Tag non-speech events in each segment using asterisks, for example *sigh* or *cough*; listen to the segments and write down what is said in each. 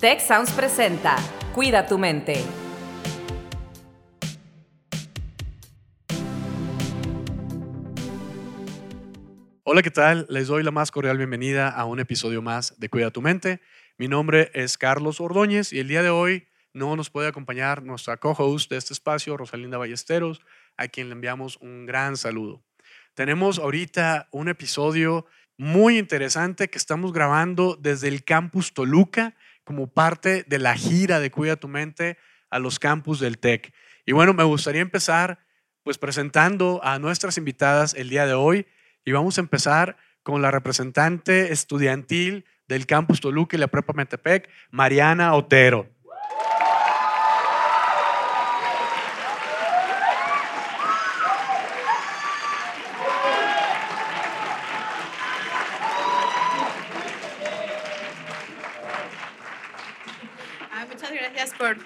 Tech Sounds presenta Cuida tu mente. Hola, ¿qué tal? Les doy la más cordial bienvenida a un episodio más de Cuida tu mente. Mi nombre es Carlos Ordóñez y el día de hoy no nos puede acompañar nuestra co-host de este espacio, Rosalinda Ballesteros, a quien le enviamos un gran saludo. Tenemos ahorita un episodio muy interesante que estamos grabando desde el campus Toluca como parte de la gira de Cuida tu Mente a los campus del TEC. Y bueno, me gustaría empezar pues presentando a nuestras invitadas el día de hoy y vamos a empezar con la representante estudiantil del campus Toluca y la Prepa Metepec, Mariana Otero.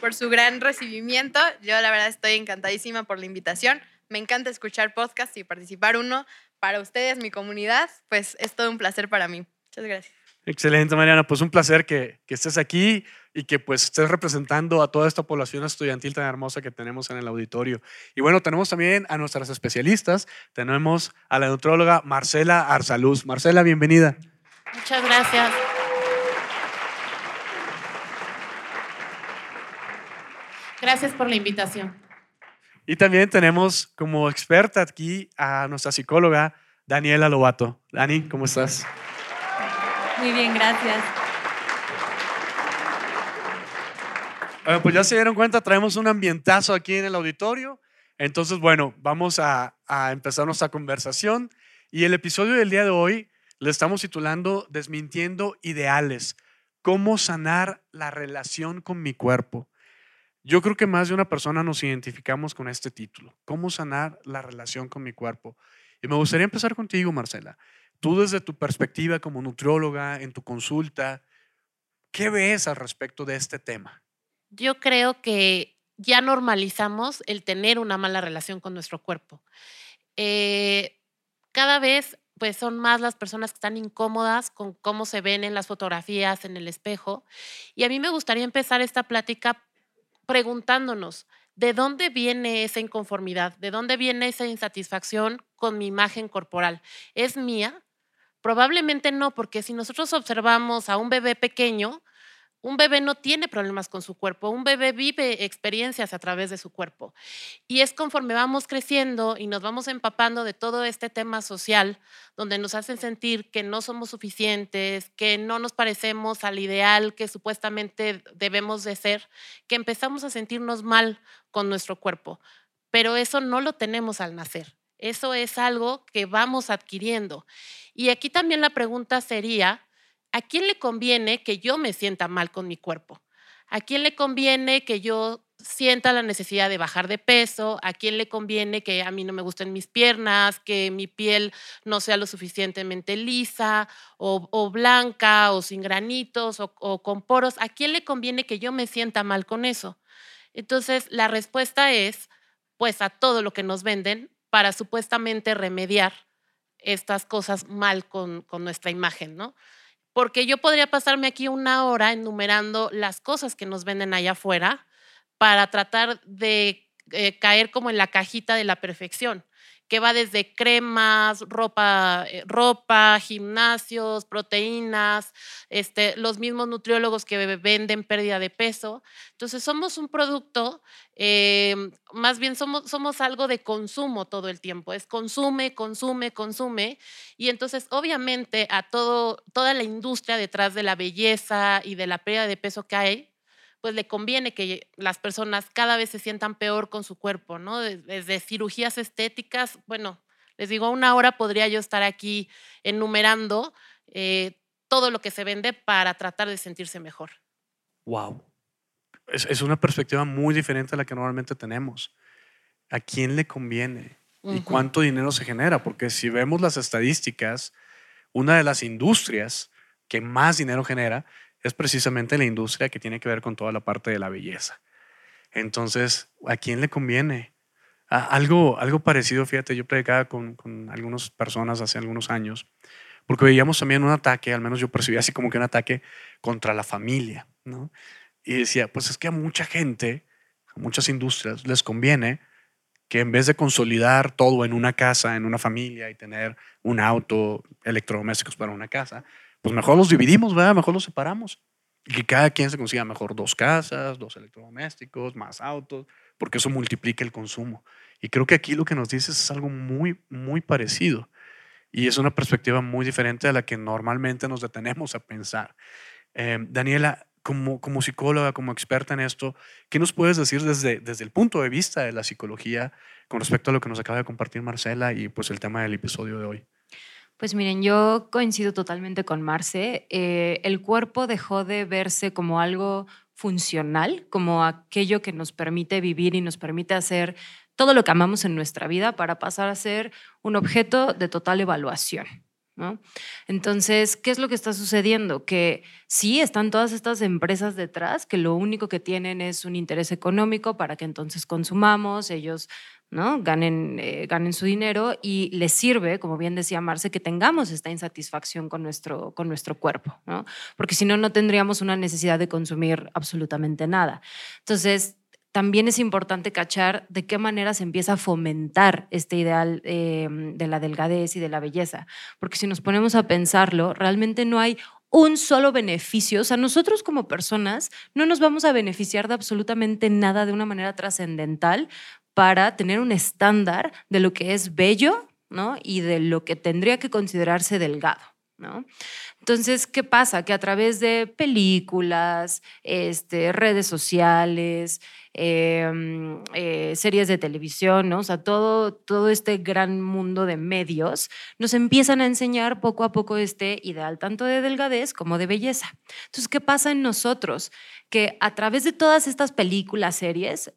Por, su gran recibimiento. Yo la verdad estoy encantadísima por la invitación. Me encanta escuchar podcasts y participar uno para ustedes, mi comunidad. Pues es todo un placer para mí. Muchas gracias. Excelente, Mariana. Pues un placer que, que, estés aquí y que pues estés representando a toda esta población estudiantil tan hermosa que tenemos en el auditorio. Y bueno, tenemos también a nuestras especialistas. Tenemos a la neutróloga Marcela Arzaluz. Marcela, bienvenida. Muchas gracias. Gracias por la invitación. Y también tenemos como experta aquí a nuestra psicóloga Daniela Lobato. Dani, ¿cómo estás? Muy bien, gracias. pues ya se dieron cuenta, traemos un ambientazo aquí en el auditorio. Entonces, bueno, vamos a, a empezar nuestra conversación. Y el episodio del día de hoy le estamos titulando Desmintiendo Ideales. ¿Cómo sanar la relación con mi cuerpo? Yo creo que más de una persona nos identificamos con este título, cómo sanar la relación con mi cuerpo. Y me gustaría empezar contigo, Marcela. Tú desde tu perspectiva como nutrióloga, en tu consulta, ¿qué ves al respecto de este tema? Yo creo que ya normalizamos el tener una mala relación con nuestro cuerpo. Eh, cada vez pues son más las personas que están incómodas con cómo se ven en las fotografías, en el espejo. Y a mí me gustaría empezar esta plática preguntándonos, ¿de dónde viene esa inconformidad? ¿De dónde viene esa insatisfacción con mi imagen corporal? ¿Es mía? Probablemente no, porque si nosotros observamos a un bebé pequeño, un bebé no tiene problemas con su cuerpo, un bebé vive experiencias a través de su cuerpo. Y es conforme vamos creciendo y nos vamos empapando de todo este tema social, donde nos hacen sentir que no somos suficientes, que no nos parecemos al ideal que supuestamente debemos de ser, que empezamos a sentirnos mal con nuestro cuerpo. Pero eso no lo tenemos al nacer. Eso es algo que vamos adquiriendo. Y aquí también la pregunta sería, ¿a quién le conviene que yo me sienta mal con mi cuerpo? ¿A quién le conviene que yo sienta la necesidad de bajar de peso? ¿A quién le conviene que a mí no me gusten mis piernas, que mi piel no sea lo suficientemente lisa o, blanca o sin granitos o, con poros? ¿A quién le conviene que yo me sienta mal con eso? Entonces, la respuesta es, pues, a todo lo que nos venden para supuestamente remediar estas cosas mal con, con nuestra imagen, ¿no? Porque yo podría pasarme aquí una hora enumerando las cosas que nos venden allá afuera para tratar de eh, caer como en la cajita de la perfección que va desde cremas, ropa, eh, ropa, gimnasios, proteínas, este, los mismos nutriólogos que venden pérdida de peso. Entonces somos un producto, eh, más bien somos, somos algo de consumo todo el tiempo, es consume, consume, consume. Y entonces obviamente a todo, toda la industria detrás de la belleza y de la pérdida de peso que hay, pues le conviene que las personas cada vez se sientan peor con su cuerpo, ¿no? Desde cirugías estéticas, bueno, les digo, una hora podría yo estar aquí enumerando eh, todo lo que se vende para tratar de sentirse mejor. Wow. Es, es, una perspectiva muy diferente a la que normalmente tenemos. ¿A quién le conviene? ¿Y cuánto dinero se genera? Porque si vemos las estadísticas, una de las industrias que más dinero genera es precisamente la industria que tiene que ver con toda la parte de la belleza. Entonces, ¿a quién le conviene? algo, algo parecido, fíjate, yo predicaba con, con algunas personas hace algunos años, porque veíamos también un ataque, al menos yo percibía así como que un ataque contra la familia. ¿no? Y decía, pues es que a mucha gente, a muchas industrias, les conviene que en vez de consolidar todo en una casa, en una familia y tener un auto, electrodomésticos para una casa, pues mejor los dividimos, ¿verdad? Mejor los separamos. Y que cada quien se consiga mejor dos casas, dos electrodomésticos, más autos, porque eso multiplica el consumo. Y creo que aquí lo que nos dices es algo muy, muy parecido. Y es una perspectiva muy diferente a la que normalmente nos detenemos a pensar. Eh, Daniela, como, como psicóloga, como experta en esto, ¿qué nos puedes decir desde, desde el punto de vista de la psicología con respecto a lo que nos acaba de compartir Marcela y pues el tema del episodio de hoy? Pues miren, yo coincido totalmente con Marce. Eh, el cuerpo dejó de verse como algo funcional, como aquello que nos permite vivir y nos permite hacer todo lo que amamos en nuestra vida para pasar a ser un objeto de total evaluación. Entonces, ¿qué es lo que está sucediendo? Que sí, están todas estas empresas detrás que lo único que tienen es un interés económico para que entonces consumamos, ellos ¿no? ganen, eh, su dinero y les sirve, como bien decía Marce, que tengamos esta insatisfacción con nuestro, cuerpo, ¿no? porque si no, no tendríamos una necesidad de consumir absolutamente nada. Entonces, también es importante cachar de qué manera se empieza a fomentar este ideal eh, de la delgadez y de la belleza. Porque si nos ponemos a pensarlo, realmente no hay un solo beneficio. O sea, nosotros como personas no nos vamos a beneficiar de absolutamente nada de una manera trascendental para tener un estándar de lo que es bello ¿no? y de lo que tendría que considerarse delgado. ¿no? Entonces, ¿qué pasa? Que a través de películas, este, redes sociales, em, eh, series de televisión, ¿no? o sea, todo, todo este gran mundo de medios, nos empiezan a enseñar poco a poco este ideal, tanto de delgadez como de belleza. Entonces, ¿qué pasa en nosotros? Que a través de todas estas películas, series,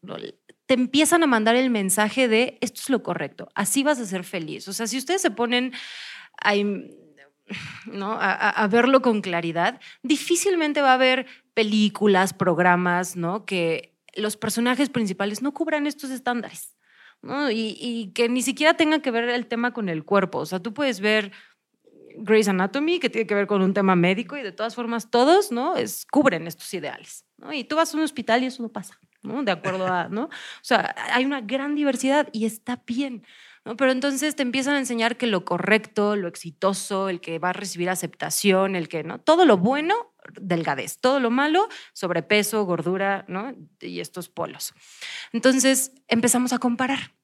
te empiezan a mandar el mensaje de esto es lo correcto, así vas a ser feliz. O sea, si ustedes se ponen a ¿no? A, verlo con claridad, difícilmente va a haber películas, programas, ¿no? Que los personajes principales no cubran estos estándares, ¿no? Y, que ni siquiera tenga que ver el tema con el cuerpo. O sea, tú puedes ver Grey's Anatomy, que tiene que ver con un tema médico, y de todas formas todos, ¿no? Es, cubren estos ideales, ¿no? Y tú vas a un hospital y eso no pasa, ¿no? De acuerdo a, ¿no? O sea, hay una gran diversidad y está bien. Pero entonces te empiezan a enseñar que lo correcto, lo exitoso, el que va a recibir aceptación, el que, ¿no? Todo lo bueno, delgadez, todo lo malo, sobrepeso, gordura, ¿no? Y estos polos. Entonces empezamos a comparar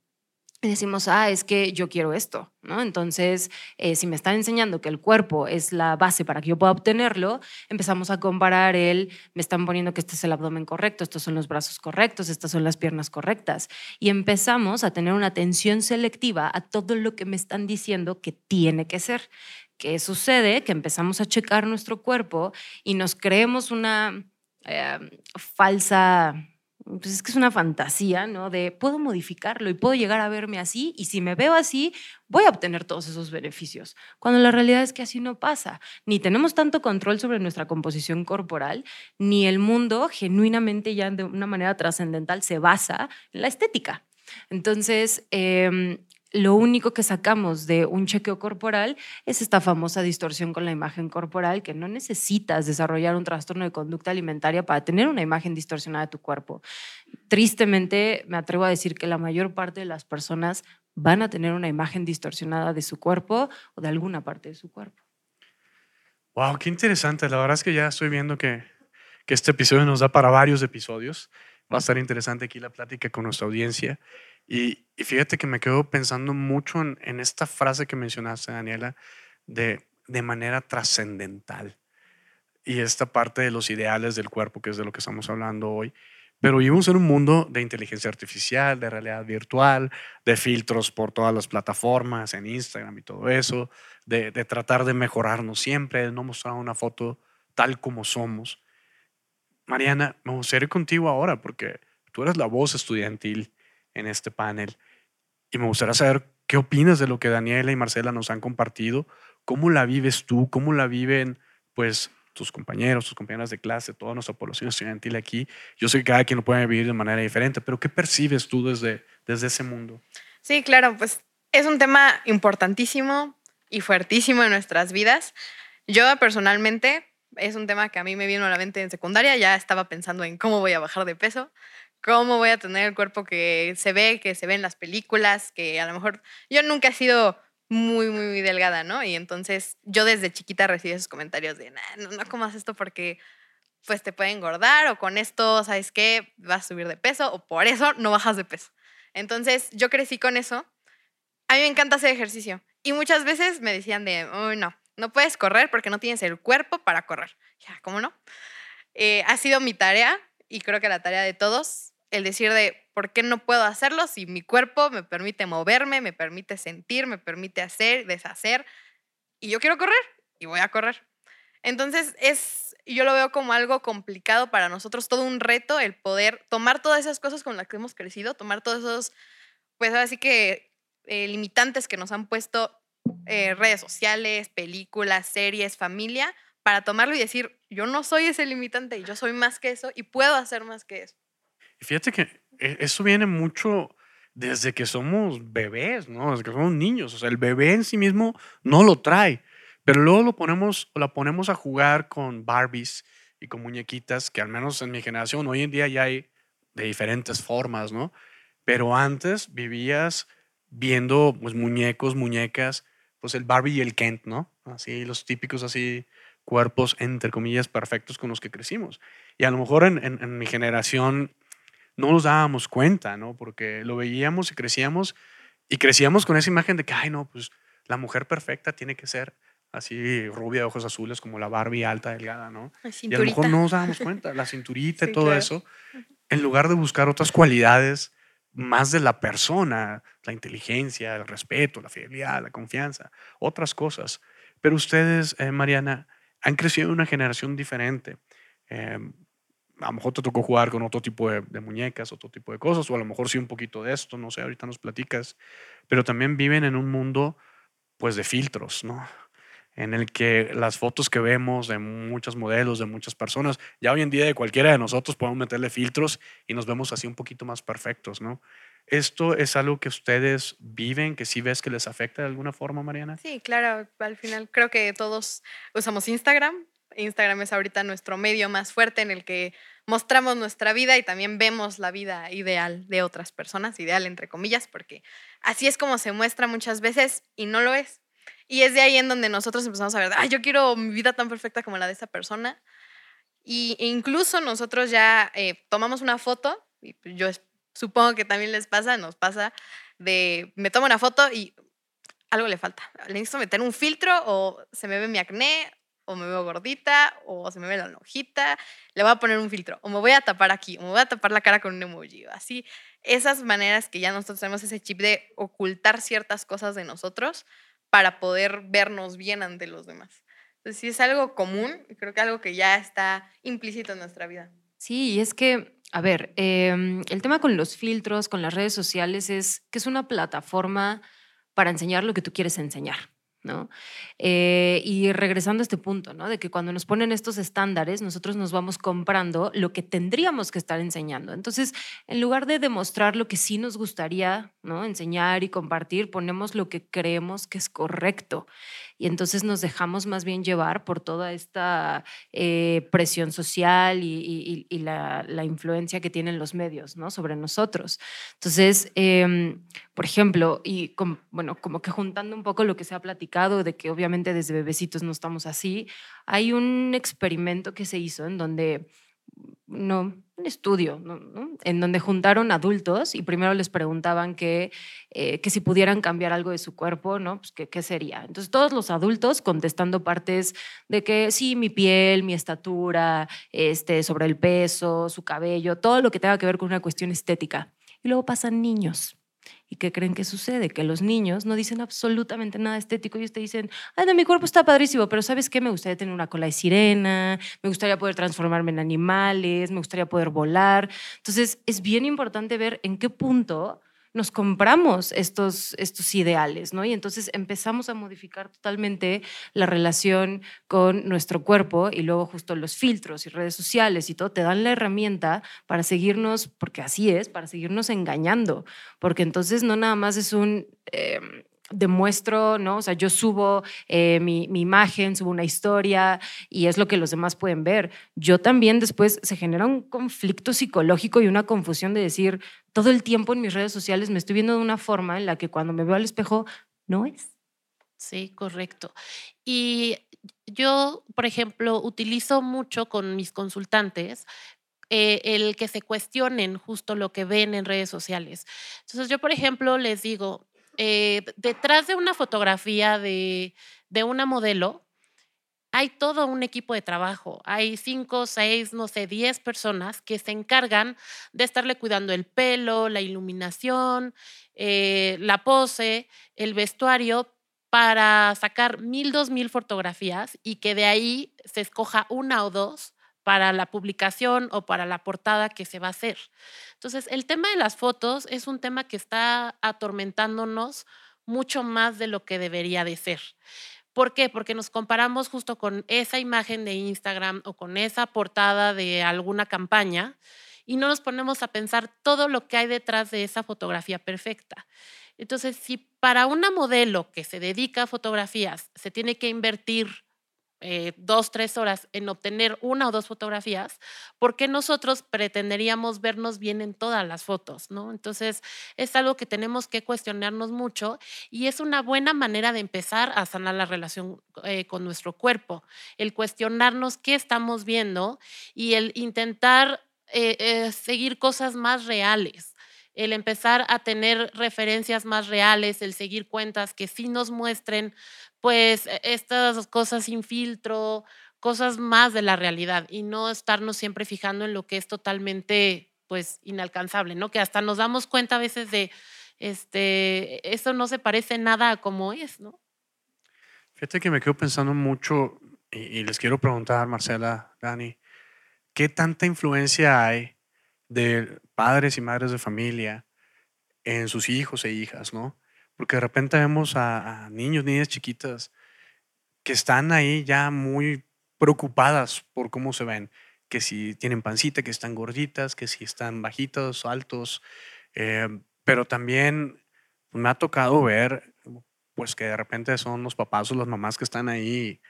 y decimos, ah, es que yo quiero esto, ¿no? Entonces, eh, si me están enseñando que el cuerpo es la base para que yo pueda obtenerlo, empezamos a comparar el, me están poniendo que este es el abdomen correcto, estos son los brazos correctos, estas son las piernas correctas. Y empezamos a tener una atención selectiva a todo lo que me están diciendo que tiene que ser. ¿Qué sucede? Que empezamos a checar nuestro cuerpo y nos creemos una eh, falsa pues es que es una fantasía, ¿no? De puedo modificarlo y puedo llegar a verme así y si me veo así, voy a obtener todos esos beneficios. Cuando la realidad es que así no pasa. Ni tenemos tanto control sobre nuestra composición corporal, ni el mundo genuinamente ya de una manera trascendental se basa en la estética. Entonces, eh, lo único que sacamos de un chequeo corporal es esta famosa distorsión con la imagen corporal, que no necesitas desarrollar un trastorno de conducta alimentaria para tener una imagen distorsionada de tu cuerpo. Tristemente, me atrevo a decir que la mayor parte de las personas van a tener una imagen distorsionada de su cuerpo o de alguna parte de su cuerpo. Wow, qué interesante. La verdad es que ya estoy viendo que, que este episodio nos da para varios episodios. Va a estar interesante aquí la plática con nuestra audiencia. Y, fíjate que me quedo pensando mucho en, esta frase que mencionaste, Daniela, de, de manera trascendental. Y esta parte de los ideales del cuerpo, que es de lo que estamos hablando hoy. Pero vivimos en un mundo de inteligencia artificial, de realidad virtual, de filtros por todas las plataformas, en Instagram y todo eso, de, de tratar de mejorarnos siempre, de no mostrar una foto tal como somos. Mariana, me gustaría ir contigo ahora porque tú eres la voz estudiantil en este panel. Y me gustaría saber qué opinas de lo que Daniela y Marcela nos han compartido. ¿Cómo la vives tú? ¿Cómo la viven pues tus compañeros, tus compañeras de clase, toda nuestra población estudiantil aquí? Yo sé que cada quien lo puede vivir de manera diferente, pero ¿qué percibes tú desde, desde ese mundo? Sí, claro, pues es un tema importantísimo y fuertísimo en nuestras vidas. Yo personalmente es un tema que a mí me vino a la mente en secundaria, ya estaba pensando en cómo voy a bajar de peso, cómo voy a tener el cuerpo que se ve, que se ve en las películas, que a lo mejor yo nunca he sido muy, muy delgada, ¿no? Y entonces yo desde chiquita recibí esos comentarios de, no, no comas esto porque pues te puede engordar o con esto, ¿sabes qué? Vas a subir de peso o por eso no bajas de peso. Entonces yo crecí con eso. A mí me encanta hacer ejercicio y muchas veces me decían de, uy, no, no puedes correr porque no tienes el cuerpo para correr. Ya, ¿cómo no? Eh, ha sido mi tarea y creo que la tarea de todos, el decir de, ¿por qué no puedo hacerlo si mi cuerpo me permite moverme, me permite sentir, me permite hacer, deshacer? Y yo quiero correr y voy a correr. Entonces, es, yo lo veo como algo complicado para nosotros, todo un reto el poder tomar todas esas cosas con las que hemos crecido, tomar todos esos, pues así que eh, limitantes que nos han puesto eh, redes sociales, películas, series, familia, para tomarlo y decir, yo no soy ese limitante, yo soy más que eso y puedo hacer más que eso. Fíjate que e, eso viene mucho desde que somos bebés, ¿no? Desde que somos niños. O sea, el bebé en sí mismo no lo trae, pero luego lo ponemos, la ponemos a jugar con Barbies y con muñequitas, que al menos en mi generación, hoy en día ya hay de diferentes formas, ¿no? Pero antes vivías viendo pues, muñecos, muñecas, pues el Barbie y el Kent, ¿no? Así, los típicos así cuerpos, entre comillas, perfectos con los que crecimos. Y a lo mejor en, en mi generación no nos dábamos cuenta, ¿no? Porque lo veíamos y crecíamos y crecíamos con esa imagen de que, ay, no, pues la mujer perfecta tiene que ser así rubia de ojos azules como la Barbie alta, delgada, ¿no? Y a lo mejor no nos dábamos cuenta, la cinturita y *laughs* todo eso, en lugar de buscar otras cualidades más de la persona, la inteligencia, el respeto, la fidelidad, la confianza, otras cosas. Pero ustedes, eh, Mariana, han crecido en una generación diferente. Eh, a lo mejor te tocó jugar con otro tipo de, muñecas, otro tipo de cosas, o a lo mejor sí un poquito de esto, no sé, ahorita nos platicas, pero también viven en un mundo pues de filtros, ¿no? En el que las fotos que vemos de muchos modelos, de muchas personas, ya hoy en día de cualquiera de nosotros podemos meterle filtros y nos vemos así un poquito más perfectos, ¿no? ¿Esto es algo que ustedes viven, que sí ves que les afecta de alguna forma, Mariana? Sí, claro, al final creo que todos usamos Instagram. Instagram es ahorita nuestro medio más fuerte en el que mostramos nuestra vida y también vemos la vida ideal de otras personas, ideal entre comillas, porque así es como se muestra muchas veces y no lo es. Y es de ahí en donde nosotros empezamos a ver, ah, yo quiero mi vida tan perfecta como la de esa persona. Y incluso nosotros ya eh, tomamos una foto, y yo supongo que también les pasa, nos pasa, de me tomo una foto y algo le falta. Le necesito meter un filtro o se me ve mi acné o me veo gordita, o se me ve la hojita, le voy a poner un filtro, o me voy a tapar aquí, o me voy a tapar la cara con un emoji, así. Esas maneras que ya nosotros tenemos ese chip de ocultar ciertas cosas de nosotros para poder vernos bien ante los demás. Entonces, sí es algo común, creo que algo que ya está implícito en nuestra vida. Sí, y es que, a ver, em, el tema con los filtros, con las redes sociales, es que es una plataforma para enseñar lo que tú quieres enseñar. Eh, y regresando a este punto. De que cuando nos ponen estos estándares, nosotros nos vamos comprando lo que tendríamos que estar enseñando. Entonces, en lugar de demostrar lo que sí nos gustaría, ¿no? Enseñar y compartir, ponemos lo que creemos que es correcto y entonces nos dejamos más bien llevar por toda esta eh, presión social y, la, influencia que tienen los medios ¿no? sobre nosotros. Entonces, em, por ejemplo, y bueno, como que juntando un poco lo que se ha platicado de que obviamente desde bebecitos no estamos así, hay un experimento que se hizo en donde no, un estudio, en donde juntaron adultos y primero les preguntaban que, eh, que si pudieran cambiar algo de su cuerpo, ¿no? Pues qué sería. Entonces todos los adultos contestando partes de que sí, mi piel, mi estatura, este, sobre el peso, su cabello, todo lo que tenga que ver con una cuestión estética. Y luego pasan niños ¿Y qué creen que sucede? Que los niños no dicen absolutamente nada estético. Ellos te dicen, ay, no, mi cuerpo está padrísimo, pero ¿sabes qué? Me gustaría tener una cola de sirena, me gustaría poder transformarme en animales, me gustaría poder volar. Entonces, es bien importante ver en qué punto nos compramos estos, estos ideales, ¿no? Y entonces empezamos a modificar totalmente la relación con nuestro cuerpo y luego justo los filtros y redes sociales y todo te dan la herramienta para seguirnos, porque así es, para seguirnos engañando, porque entonces no nada más es un... Em, demuestro, ¿no? O sea, yo subo eh, mi, imagen, subo una historia y es lo que los demás pueden ver. Yo también después se genera un conflicto psicológico y una confusión de decir, todo el tiempo en mis redes sociales me estoy viendo de una forma en la que cuando me veo al espejo no es. Sí, correcto. Y yo, por ejemplo, utilizo mucho con mis consultantes eh, el que se cuestionen justo lo que ven en redes sociales. Entonces yo, por ejemplo, les digo, eh, detrás de una fotografía de, de una modelo, hay todo un equipo de trabajo. Hay cinco, seis, no sé, diez personas que se encargan de estarle cuidando el pelo, la iluminación, eh, la pose, el vestuario, para sacar mil, dos mil fotografías y que de ahí se escoja una o dos para la publicación o para la portada que se va a hacer. Entonces, el tema de las fotos es un tema que está atormentándonos mucho más de lo que debería de ser. ¿Por qué? Porque nos comparamos justo con esa imagen de Instagram o con esa portada de alguna campaña y no nos ponemos a pensar todo lo que hay detrás de esa fotografía perfecta. Entonces, si para una modelo que se dedica a fotografías se tiene que invertir eh, dos, tres horas en obtener una o dos fotografías, ¿por qué nosotros pretenderíamos vernos bien en todas las fotos? ¿no? Entonces, es algo que tenemos que cuestionarnos mucho y es una buena manera de empezar a sanar la relación eh, con nuestro cuerpo, el cuestionarnos qué estamos viendo y el intentar eh, seguir cosas más reales el empezar a tener referencias más reales, el seguir cuentas que sí nos muestren pues e, estas cosas sin filtro, cosas más de la realidad y no estarnos siempre fijando en lo que es totalmente pues inalcanzable, ¿no? Que hasta nos damos cuenta a veces de este eso no se parece nada a como es, ¿no? Fíjate que me quedo pensando mucho y, y les quiero preguntar, Marcela, Dani, ¿qué tanta influencia hay de padres y madres de familia en sus hijos e hijas, ¿no? Porque de repente vemos a, niños, niñas chiquitas que están ahí ya muy preocupadas por cómo se ven, que si tienen pancita, que están gorditas, que si están bajitos, altos, eh, pero también me ha tocado ver pues que de repente son los papás o las mamás que están ahí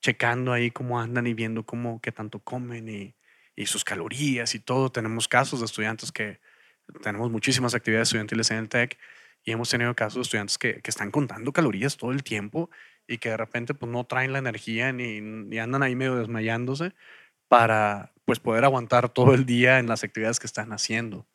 checando ahí cómo andan y viendo cómo, qué tanto comen y, y sus calorías y todo. Tenemos casos de estudiantes que tenemos muchísimas actividades estudiantiles en el TEC y hemos tenido casos de estudiantes que, que, están contando calorías todo el tiempo y que de repente pues no traen la energía ni, andan ahí medio desmayándose para pues poder aguantar todo el día en las actividades que están haciendo.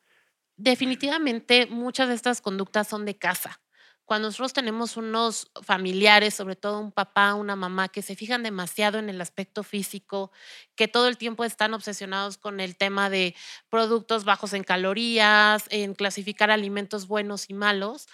Definitivamente muchas de estas conductas son de casa. Cuando nosotros tenemos unos familiares, sobre todo un papá, una mamá, que se fijan demasiado en el aspecto físico, que todo el tiempo están obsesionados con el tema de productos bajos en calorías, en clasificar alimentos buenos y malos,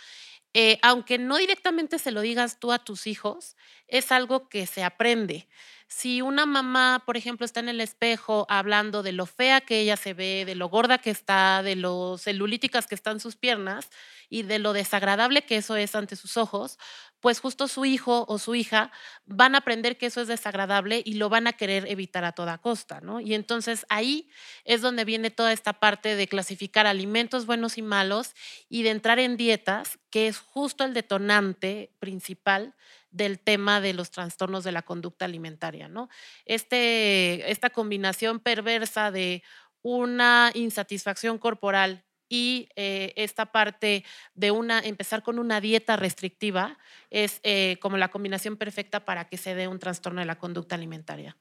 eh, aunque no directamente se lo digas tú a tus hijos, es algo que se aprende. Si una mamá, por ejemplo, está en el espejo hablando de lo fea que ella se ve, de lo gorda que está, de lo celulíticas que están sus piernas y de lo desagradable que eso es ante sus ojos, pues justo su hijo o su hija van a aprender que eso es desagradable y lo van a querer evitar a toda costa, ¿no? Y entonces ahí es donde viene toda esta parte de clasificar alimentos buenos y malos y de entrar en dietas, que es justo el detonante principal del tema de los trastornos de la conducta alimentaria, ¿no? Este, esta combinación perversa de una insatisfacción corporal y eh, esta parte de una, empezar con una dieta restrictiva es eh, como la combinación perfecta para que se dé un trastorno de la conducta alimentaria.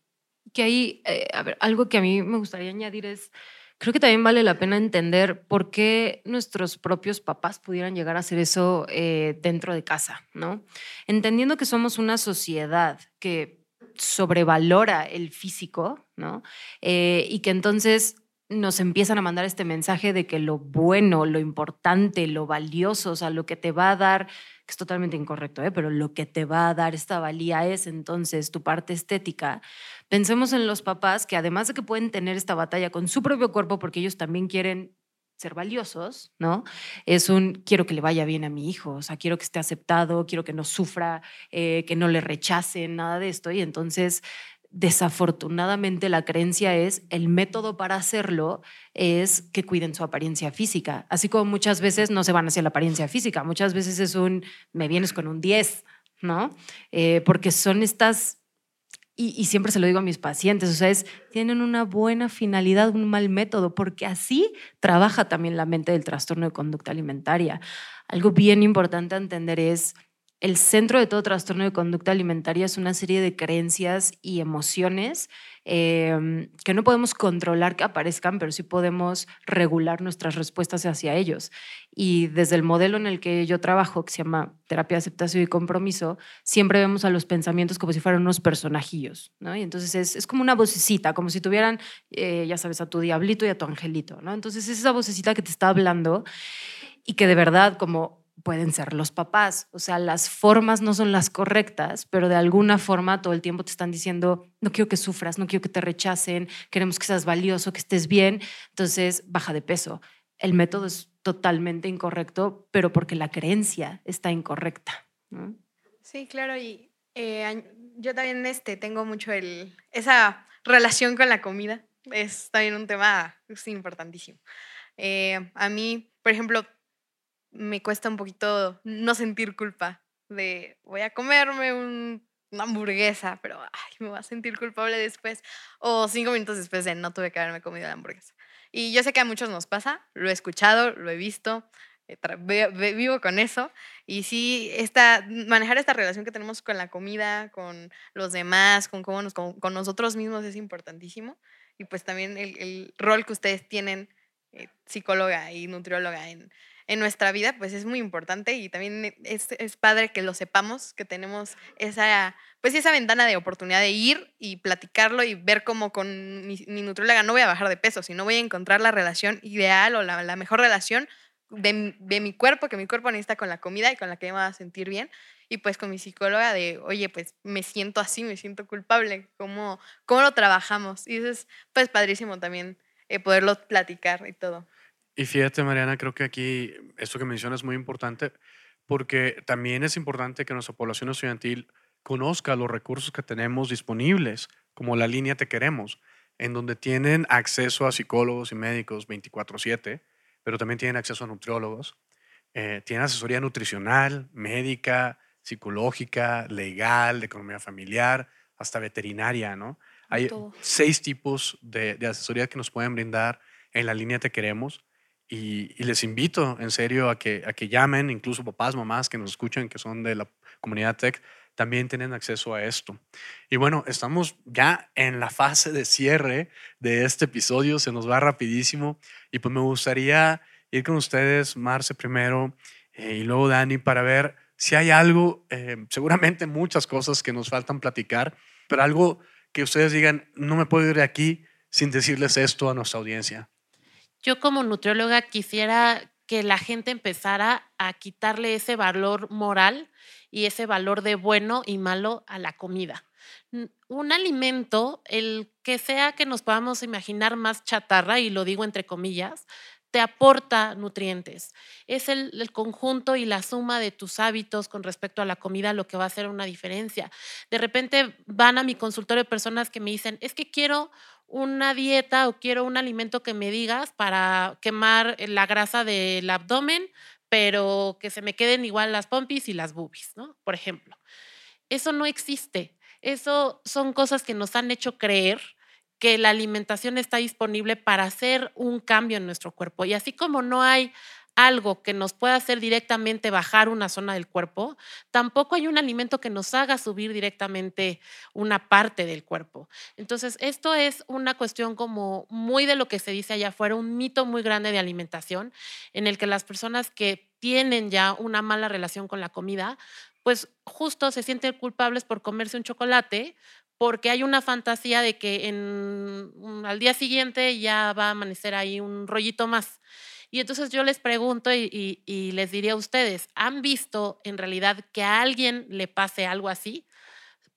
Que ahí, eh, a ver, algo que a mí me gustaría añadir es, creo que también vale la pena entender por qué nuestros propios papás pudieran llegar a hacer eso eh, dentro de casa, ¿no? Entendiendo que somos una sociedad que sobrevalora el físico, ¿no? Eh, y que entonces nos empiezan a mandar este mensaje de que lo bueno, lo importante, lo valioso, o sea, lo que te va a dar, que es totalmente incorrecto, ¿eh? pero lo que te va a dar esta valía es entonces tu parte estética. Pensemos en los papás que además de que pueden tener esta batalla con su propio cuerpo porque ellos también quieren ser valiosos, ¿no? Es un quiero que le vaya bien a mi hijo, o sea, quiero que esté aceptado, quiero que no sufra, eh, que no le rechacen, nada de esto. Y entonces Desafortunadamente la creencia es el método para hacerlo es que cuiden su apariencia física, así como muchas veces no se van hacia la apariencia física, muchas veces es un me vienes con un 10, ¿no? Eh, porque son estas y, siempre se lo digo a mis pacientes, o sea, es, tienen una buena finalidad, un mal método, porque así trabaja también la mente del trastorno de conducta alimentaria. Algo bien importante a entender es, el centro de todo trastorno de conducta alimentaria es una serie de creencias y emociones em, que no podemos controlar que aparezcan, pero sí podemos regular nuestras respuestas hacia ellos. Y desde el modelo en el que yo trabajo, que se llama terapia de aceptación y compromiso, siempre vemos a los pensamientos como si fueran unos personajillos, ¿no? Y entonces es, es como una vocecita, como si tuvieran, eh, ya sabes, a tu diablito y a tu angelito, ¿no? Entonces es esa vocecita que te está hablando y que de verdad como pueden ser los papás. O sea, las formas no son las correctas, pero de alguna forma todo el tiempo te están diciendo, no quiero que sufras, no quiero que te rechacen, queremos que seas valioso, que estés bien. Entonces, baja de peso. El método es totalmente incorrecto, pero porque la creencia está incorrecta. Sí, claro. Y eh, yo también este, tengo mucho el, esa relación con la comida. Es también un tema importantísimo. Eh, a mí, por ejemplo, me cuesta un poquito no sentir culpa de voy a comerme una hamburguesa, pero ay, me voy a sentir culpable después. O cinco minutos después de no tuve que haberme comido la hamburguesa. Y yo sé que a muchos nos pasa, lo he escuchado, lo he visto, eh, vivo con eso. Y sí, esta, manejar esta relación que tenemos con la comida, con los demás, con, cómo nos, con, nosotros mismos es importantísimo. Y pues también el, rol que ustedes tienen, eh, psicóloga y nutrióloga, en en nuestra vida, pues es muy importante y también es, padre que lo sepamos, que tenemos esa, pues esa ventana de oportunidad de ir y platicarlo y ver cómo con mi, mi nutrióloga no voy a bajar de peso, sino voy a encontrar la relación ideal o la, mejor relación de, de, mi cuerpo, que mi cuerpo necesita con la comida y con la que me va a sentir bien. Y pues con mi psicóloga de, oye, pues me siento así, me siento culpable, ¿cómo, cómo lo trabajamos? Y eso es pues padrísimo también eh, poderlo platicar y todo. Y fíjate, Mariana, creo que aquí esto que mencionas es muy importante porque también es importante que nuestra población estudiantil conozca los recursos que tenemos disponibles, como la línea Te Queremos, en donde tienen acceso a psicólogos y médicos 24/7, pero también tienen acceso a nutriólogos, eh, tienen asesoría nutricional, médica, psicológica, legal, de economía familiar, hasta veterinaria, ¿no? Hay seis tipos de, de asesoría que nos pueden brindar en la línea Te Queremos y, les invito en serio a que, a que llamen, incluso papás, mamás que nos escuchen, que son de la comunidad tech, también tienen acceso a esto. Y bueno, estamos ya en la fase de cierre de este episodio, se nos va rapidísimo y pues me gustaría ir con ustedes, Marce primero eh, y luego Dani, para ver si hay algo, eh, seguramente muchas cosas que nos faltan platicar, pero algo que ustedes digan, no me puedo ir de aquí sin decirles esto a nuestra audiencia. Yo como nutrióloga quisiera que la gente empezara a quitarle ese valor moral y ese valor de bueno y malo a la comida. Un alimento, el que sea que nos podamos imaginar más chatarra, y lo digo entre comillas, te aporta nutrientes. Es el, conjunto y la suma de tus hábitos con respecto a la comida lo que va a hacer una diferencia. De repente van a mi consultorio personas que me dicen, es que quiero una dieta o quiero un alimento que me digas para quemar la grasa del abdomen, pero que se me queden igual las pompis y las boobies, ¿no? Por ejemplo. Eso no existe. Eso son cosas que nos han hecho creer que la alimentación está disponible para hacer un cambio en nuestro cuerpo. Y así como no hay algo que nos pueda hacer directamente bajar una zona del cuerpo, tampoco hay un alimento que nos haga subir directamente una parte del cuerpo. Entonces, esto es una cuestión como muy de lo que se dice allá afuera, un mito muy grande de alimentación, en el que las personas que tienen ya una mala relación con la comida, pues justo se sienten culpables por comerse un chocolate porque hay una fantasía de que en, al día siguiente ya va a amanecer ahí un rollito más. Y entonces yo les pregunto y, les diría a ustedes, ¿han visto en realidad que a alguien le pase algo así?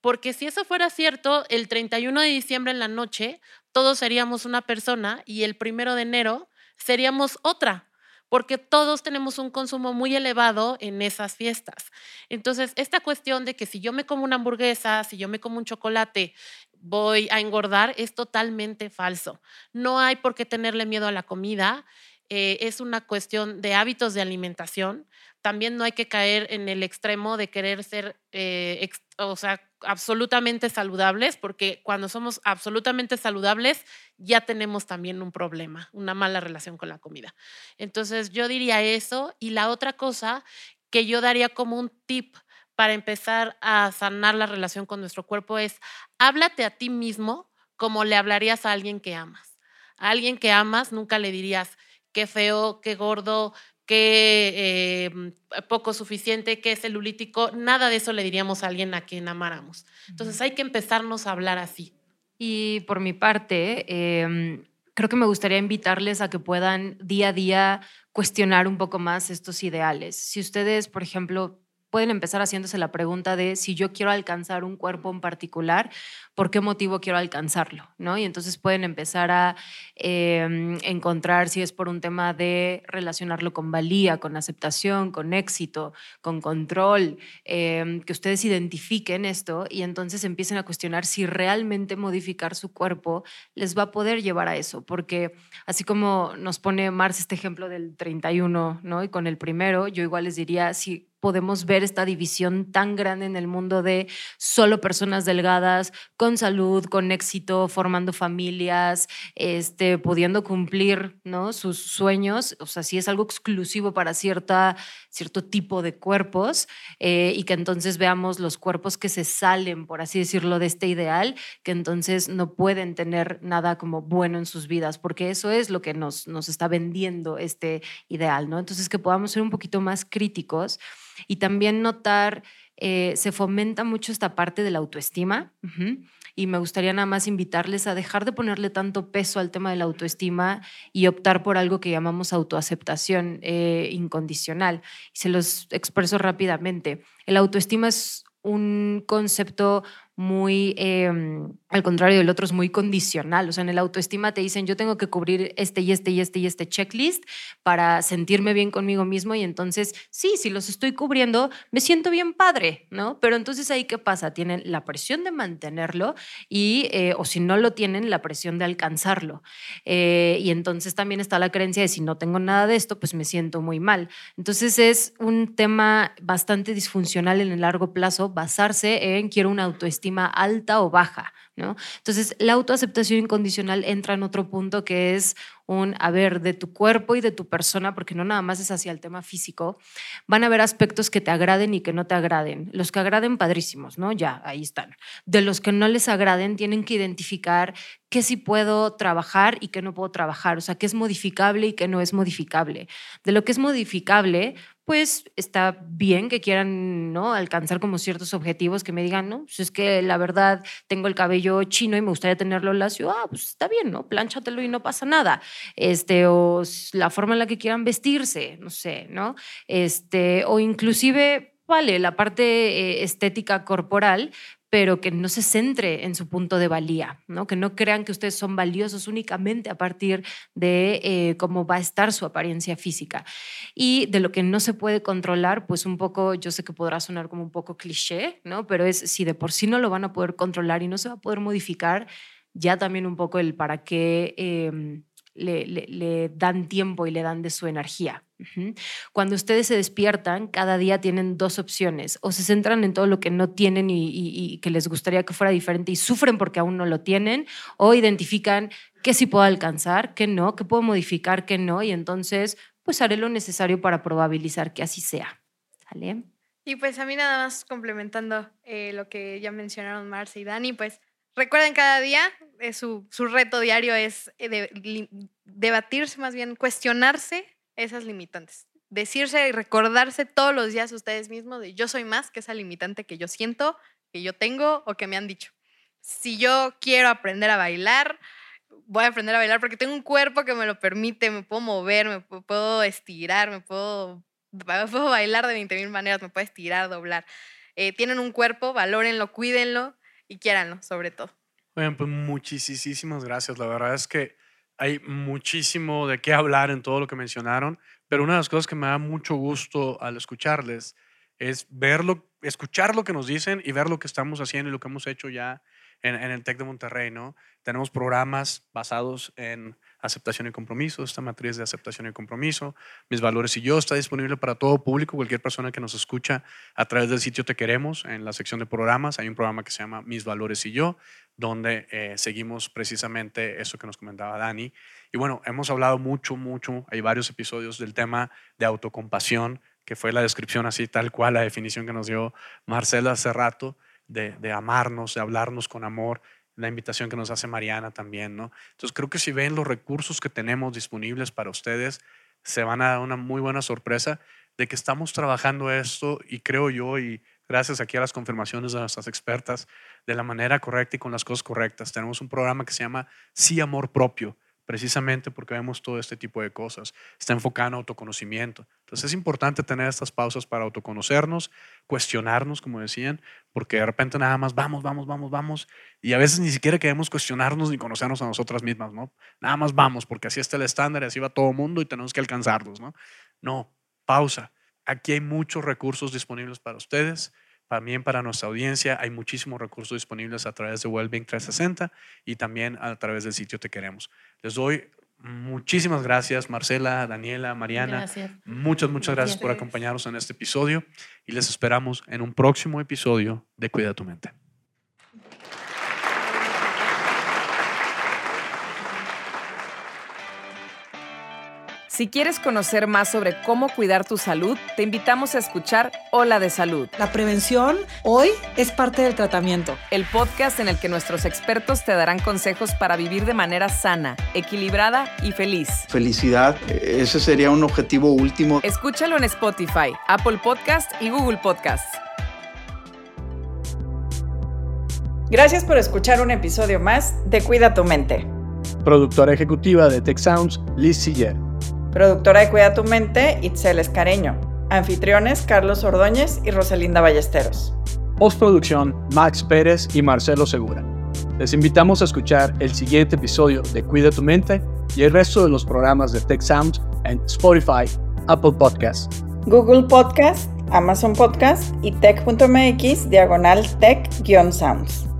Porque si eso fuera cierto, el 31 de diciembre en la noche todos seríamos una persona y el primero de enero seríamos otra, porque todos tenemos un consumo muy elevado en esas fiestas. Entonces, esta cuestión de que si yo me como una hamburguesa, si yo me como un chocolate, voy a engordar es totalmente falso. No hay por qué tenerle miedo a la comida. eh, es una cuestión de hábitos de alimentación. También no hay que caer en el extremo de querer ser, eh, o sea, absolutamente saludables, porque cuando somos absolutamente saludables ya tenemos también un problema, una mala relación con la comida. Entonces yo diría eso. Y la otra cosa que yo daría como un tip para empezar a sanar la relación con nuestro cuerpo es háblate a ti mismo como le hablarías a alguien que amas. A alguien que amas nunca le dirías qué feo, qué gordo, qué eh, poco suficiente, qué celulítico. Nada de eso le diríamos a alguien a quien amáramos. Entonces hay que empezarnos a hablar así. Y por mi parte, eh, creo que me gustaría invitarles a que puedan día a día cuestionar un poco más estos ideales. Si ustedes, por ejemplo, pueden empezar haciéndose la pregunta de si yo quiero alcanzar un cuerpo en particular, ¿por qué motivo quiero alcanzarlo? ¿no? Y entonces pueden empezar a eh, encontrar si es por un tema de relacionarlo con valía, con aceptación, con éxito, con control, eh, que ustedes identifiquen esto y entonces empiecen a cuestionar si realmente modificar su cuerpo les va a poder llevar a eso, porque así como nos pone Mars este ejemplo del 31, ¿no? Y con el primero, yo igual les diría si podemos ver esta división tan grande en el mundo de solo personas delgadas, con salud, con éxito, formando familias, este, pudiendo cumplir ¿no? sus sueños, o sea, si es algo exclusivo para cierta, cierto tipo de cuerpos, eh, y que entonces veamos los cuerpos que se salen, por así decirlo, de este ideal, que entonces no pueden tener nada como bueno en sus vidas, porque eso es lo que nos, nos está vendiendo este ideal, ¿no? Entonces, que podamos ser un poquito más críticos y también notar, eh, se fomenta mucho esta parte de la autoestima. Y me gustaría nada más invitarles a dejar de ponerle tanto peso al tema de la autoestima y optar por algo que llamamos autoaceptación eh, incondicional. Y se los expreso rápidamente. El autoestima es un concepto muy, eh, al contrario del otro, es muy condicional. O sea, en el autoestima te dicen, yo tengo que cubrir este y este y este y este checklist para sentirme bien conmigo mismo y entonces, sí, si los estoy cubriendo, me siento bien padre, ¿no? Pero entonces ahí, ¿qué pasa? Tienen la presión de mantenerlo y, eh, o si no lo tienen, la presión de alcanzarlo. Eh, y entonces también está la creencia de si no tengo nada de esto, pues me siento muy mal. Entonces es un tema bastante disfuncional en el largo plazo basarse en quiero una autoestima alta o baja, ¿no? Entonces la autoaceptación incondicional entra en otro punto que es un, a ver, de tu cuerpo y de tu persona, porque no nada más es hacia el tema físico, van a haber aspectos que te agraden y que no te agraden. Los que agraden, padrísimos, ¿no? Ya, ahí están. De los que no les agraden, tienen que identificar qué sí puedo trabajar y qué no puedo trabajar, o sea, qué es modificable y qué no es modificable. De lo que es modificable, pues está bien que quieran ¿no? alcanzar como ciertos objetivos, que me digan, no, pues es que la verdad tengo el cabello chino y me gustaría tenerlo lacio, ah, pues está bien, ¿no? Plánchatelo y no pasa nada. Este, o la forma en la que quieran vestirse, no sé, ¿no? Este, o inclusive, vale, la parte eh, estética corporal, pero que no se centre en su punto de valía, ¿no? que no crean que ustedes son valiosos únicamente a partir de eh, cómo va a estar su apariencia física. Y de lo que no se puede controlar, pues un poco, yo sé que podrá sonar como un poco cliché, ¿no? pero es si de por sí no lo van a poder controlar y no se va a poder modificar, ya también un poco el para qué le- le dan tiempo y le dan de su energía. Cuando ustedes se despiertan, cada día tienen dos opciones. O se centran en todo lo que no tienen y, y- y que les gustaría que fuera diferente y sufren porque aún no lo tienen, o identifican qué sí puedo alcanzar, qué no, qué puedo modificar, qué no, y entonces pues haré lo necesario para probabilizar que así sea. ¿Sale? Y pues a mí nada más complementando eh, lo que ya mencionaron Marce y Dani, pues recuerden cada día, eh, su, su reto diario es eh, de- debatirse, más bien cuestionarse esas limitantes. Decirse y recordarse todos los días ustedes mismos de yo soy más que esa limitante que yo siento, que yo tengo o que me han dicho. Si yo quiero aprender a bailar, voy a aprender a bailar porque tengo un cuerpo que me lo permite, me puedo mover, me pu- puedo estirar, me puedo, *laughs* puedo bailar de 20 mil maneras, me puedo estirar, doblar. Eh, tienen un cuerpo, valórenlo, cuídenlo y quiéranlo, sobre todo. Oigan, pues muchísimas gracias. La verdad es que hay muchísimo de qué hablar en todo lo que mencionaron, pero una de las cosas que me da mucho gusto al escucharles es verlo, escuchar lo que nos dicen y ver lo que estamos haciendo y lo que hemos hecho ya en, el TEC de Monterrey, ¿no? Tenemos programas basados en aceptación y compromiso, esta matriz de aceptación y compromiso, mis valores y yo, está disponible para todo público, cualquier persona que nos escucha a través del sitio Te Queremos, en la sección de programas, hay un programa que se llama Mis valores y yo, donde eh, seguimos precisamente eso que nos comentaba Dani. Y bueno, hemos hablado mucho, mucho, hay varios episodios del tema de autocompasión, que fue la descripción así tal cual, la definición que nos dio Marcela hace rato, de, de amarnos, de hablarnos con amor la invitación que nos hace Mariana también, ¿no? Entonces creo que si ven los recursos que tenemos disponibles para ustedes, se van a dar una muy buena sorpresa de que estamos trabajando esto y creo yo, y gracias aquí a las confirmaciones de nuestras expertas, de la manera correcta y con las cosas correctas. Tenemos un programa que se llama Sí Amor Propio, precisamente porque vemos todo este tipo de cosas. Está enfocado en autoconocimiento. Entonces es importante tener estas pausas para autoconocernos, cuestionarnos, como decían, porque de repente nada más vamos, vamos, vamos, vamos, y a veces ni siquiera queremos cuestionarnos ni conocernos a nosotras mismas, ¿no? Nada más vamos, porque así está el estándar así va todo el mundo y tenemos que alcanzarlos, ¿no? No, pausa. Aquí hay muchos recursos disponibles para ustedes también para nuestra audiencia hay muchísimos recursos disponibles a través de Wellbeing 360 y también a través del sitio Te Queremos. Les doy muchísimas gracias, Marcela, Daniela, Mariana. Gracias. Muchas, muchas gracias por acompañarnos en este episodio y les esperamos en un próximo episodio de Cuida tu mente. Si quieres conocer más sobre cómo cuidar tu salud, te invitamos a escuchar Hola de Salud, La prevención hoy es parte del tratamiento. el podcast en el que nuestros expertos te darán consejos para vivir de manera sana, equilibrada y feliz. Felicidad, ese sería un objetivo último. Escúchalo en Spotify, Apple Podcast y Google Podcast. Gracias por escuchar un episodio más de Cuida tu mente. Productora ejecutiva de Tech Sounds, Liz Siller. Productora de Cuida tu mente, Itzel Escareño. Anfitriones, Carlos Ordóñez y Rosalinda Ballesteros. Postproducción, Max Pérez y Marcelo Segura. Les invitamos a escuchar el siguiente episodio de Cuida tu mente y el resto de los programas de Tech Sounds en Spotify, Apple Podcasts. Google Podcast, Amazon Podcast y tech.mx diagonal tech-sounds.